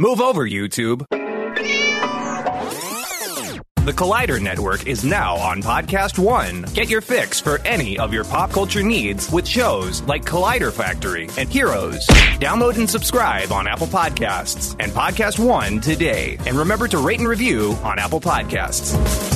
Move over, YouTube. The Collider Network is now on Podcast One. Get your fix for any of your pop culture needs with shows like Collider Factory and Heroes. Download and subscribe on Apple Podcasts and Podcast One today. And remember to rate and review on Apple Podcasts.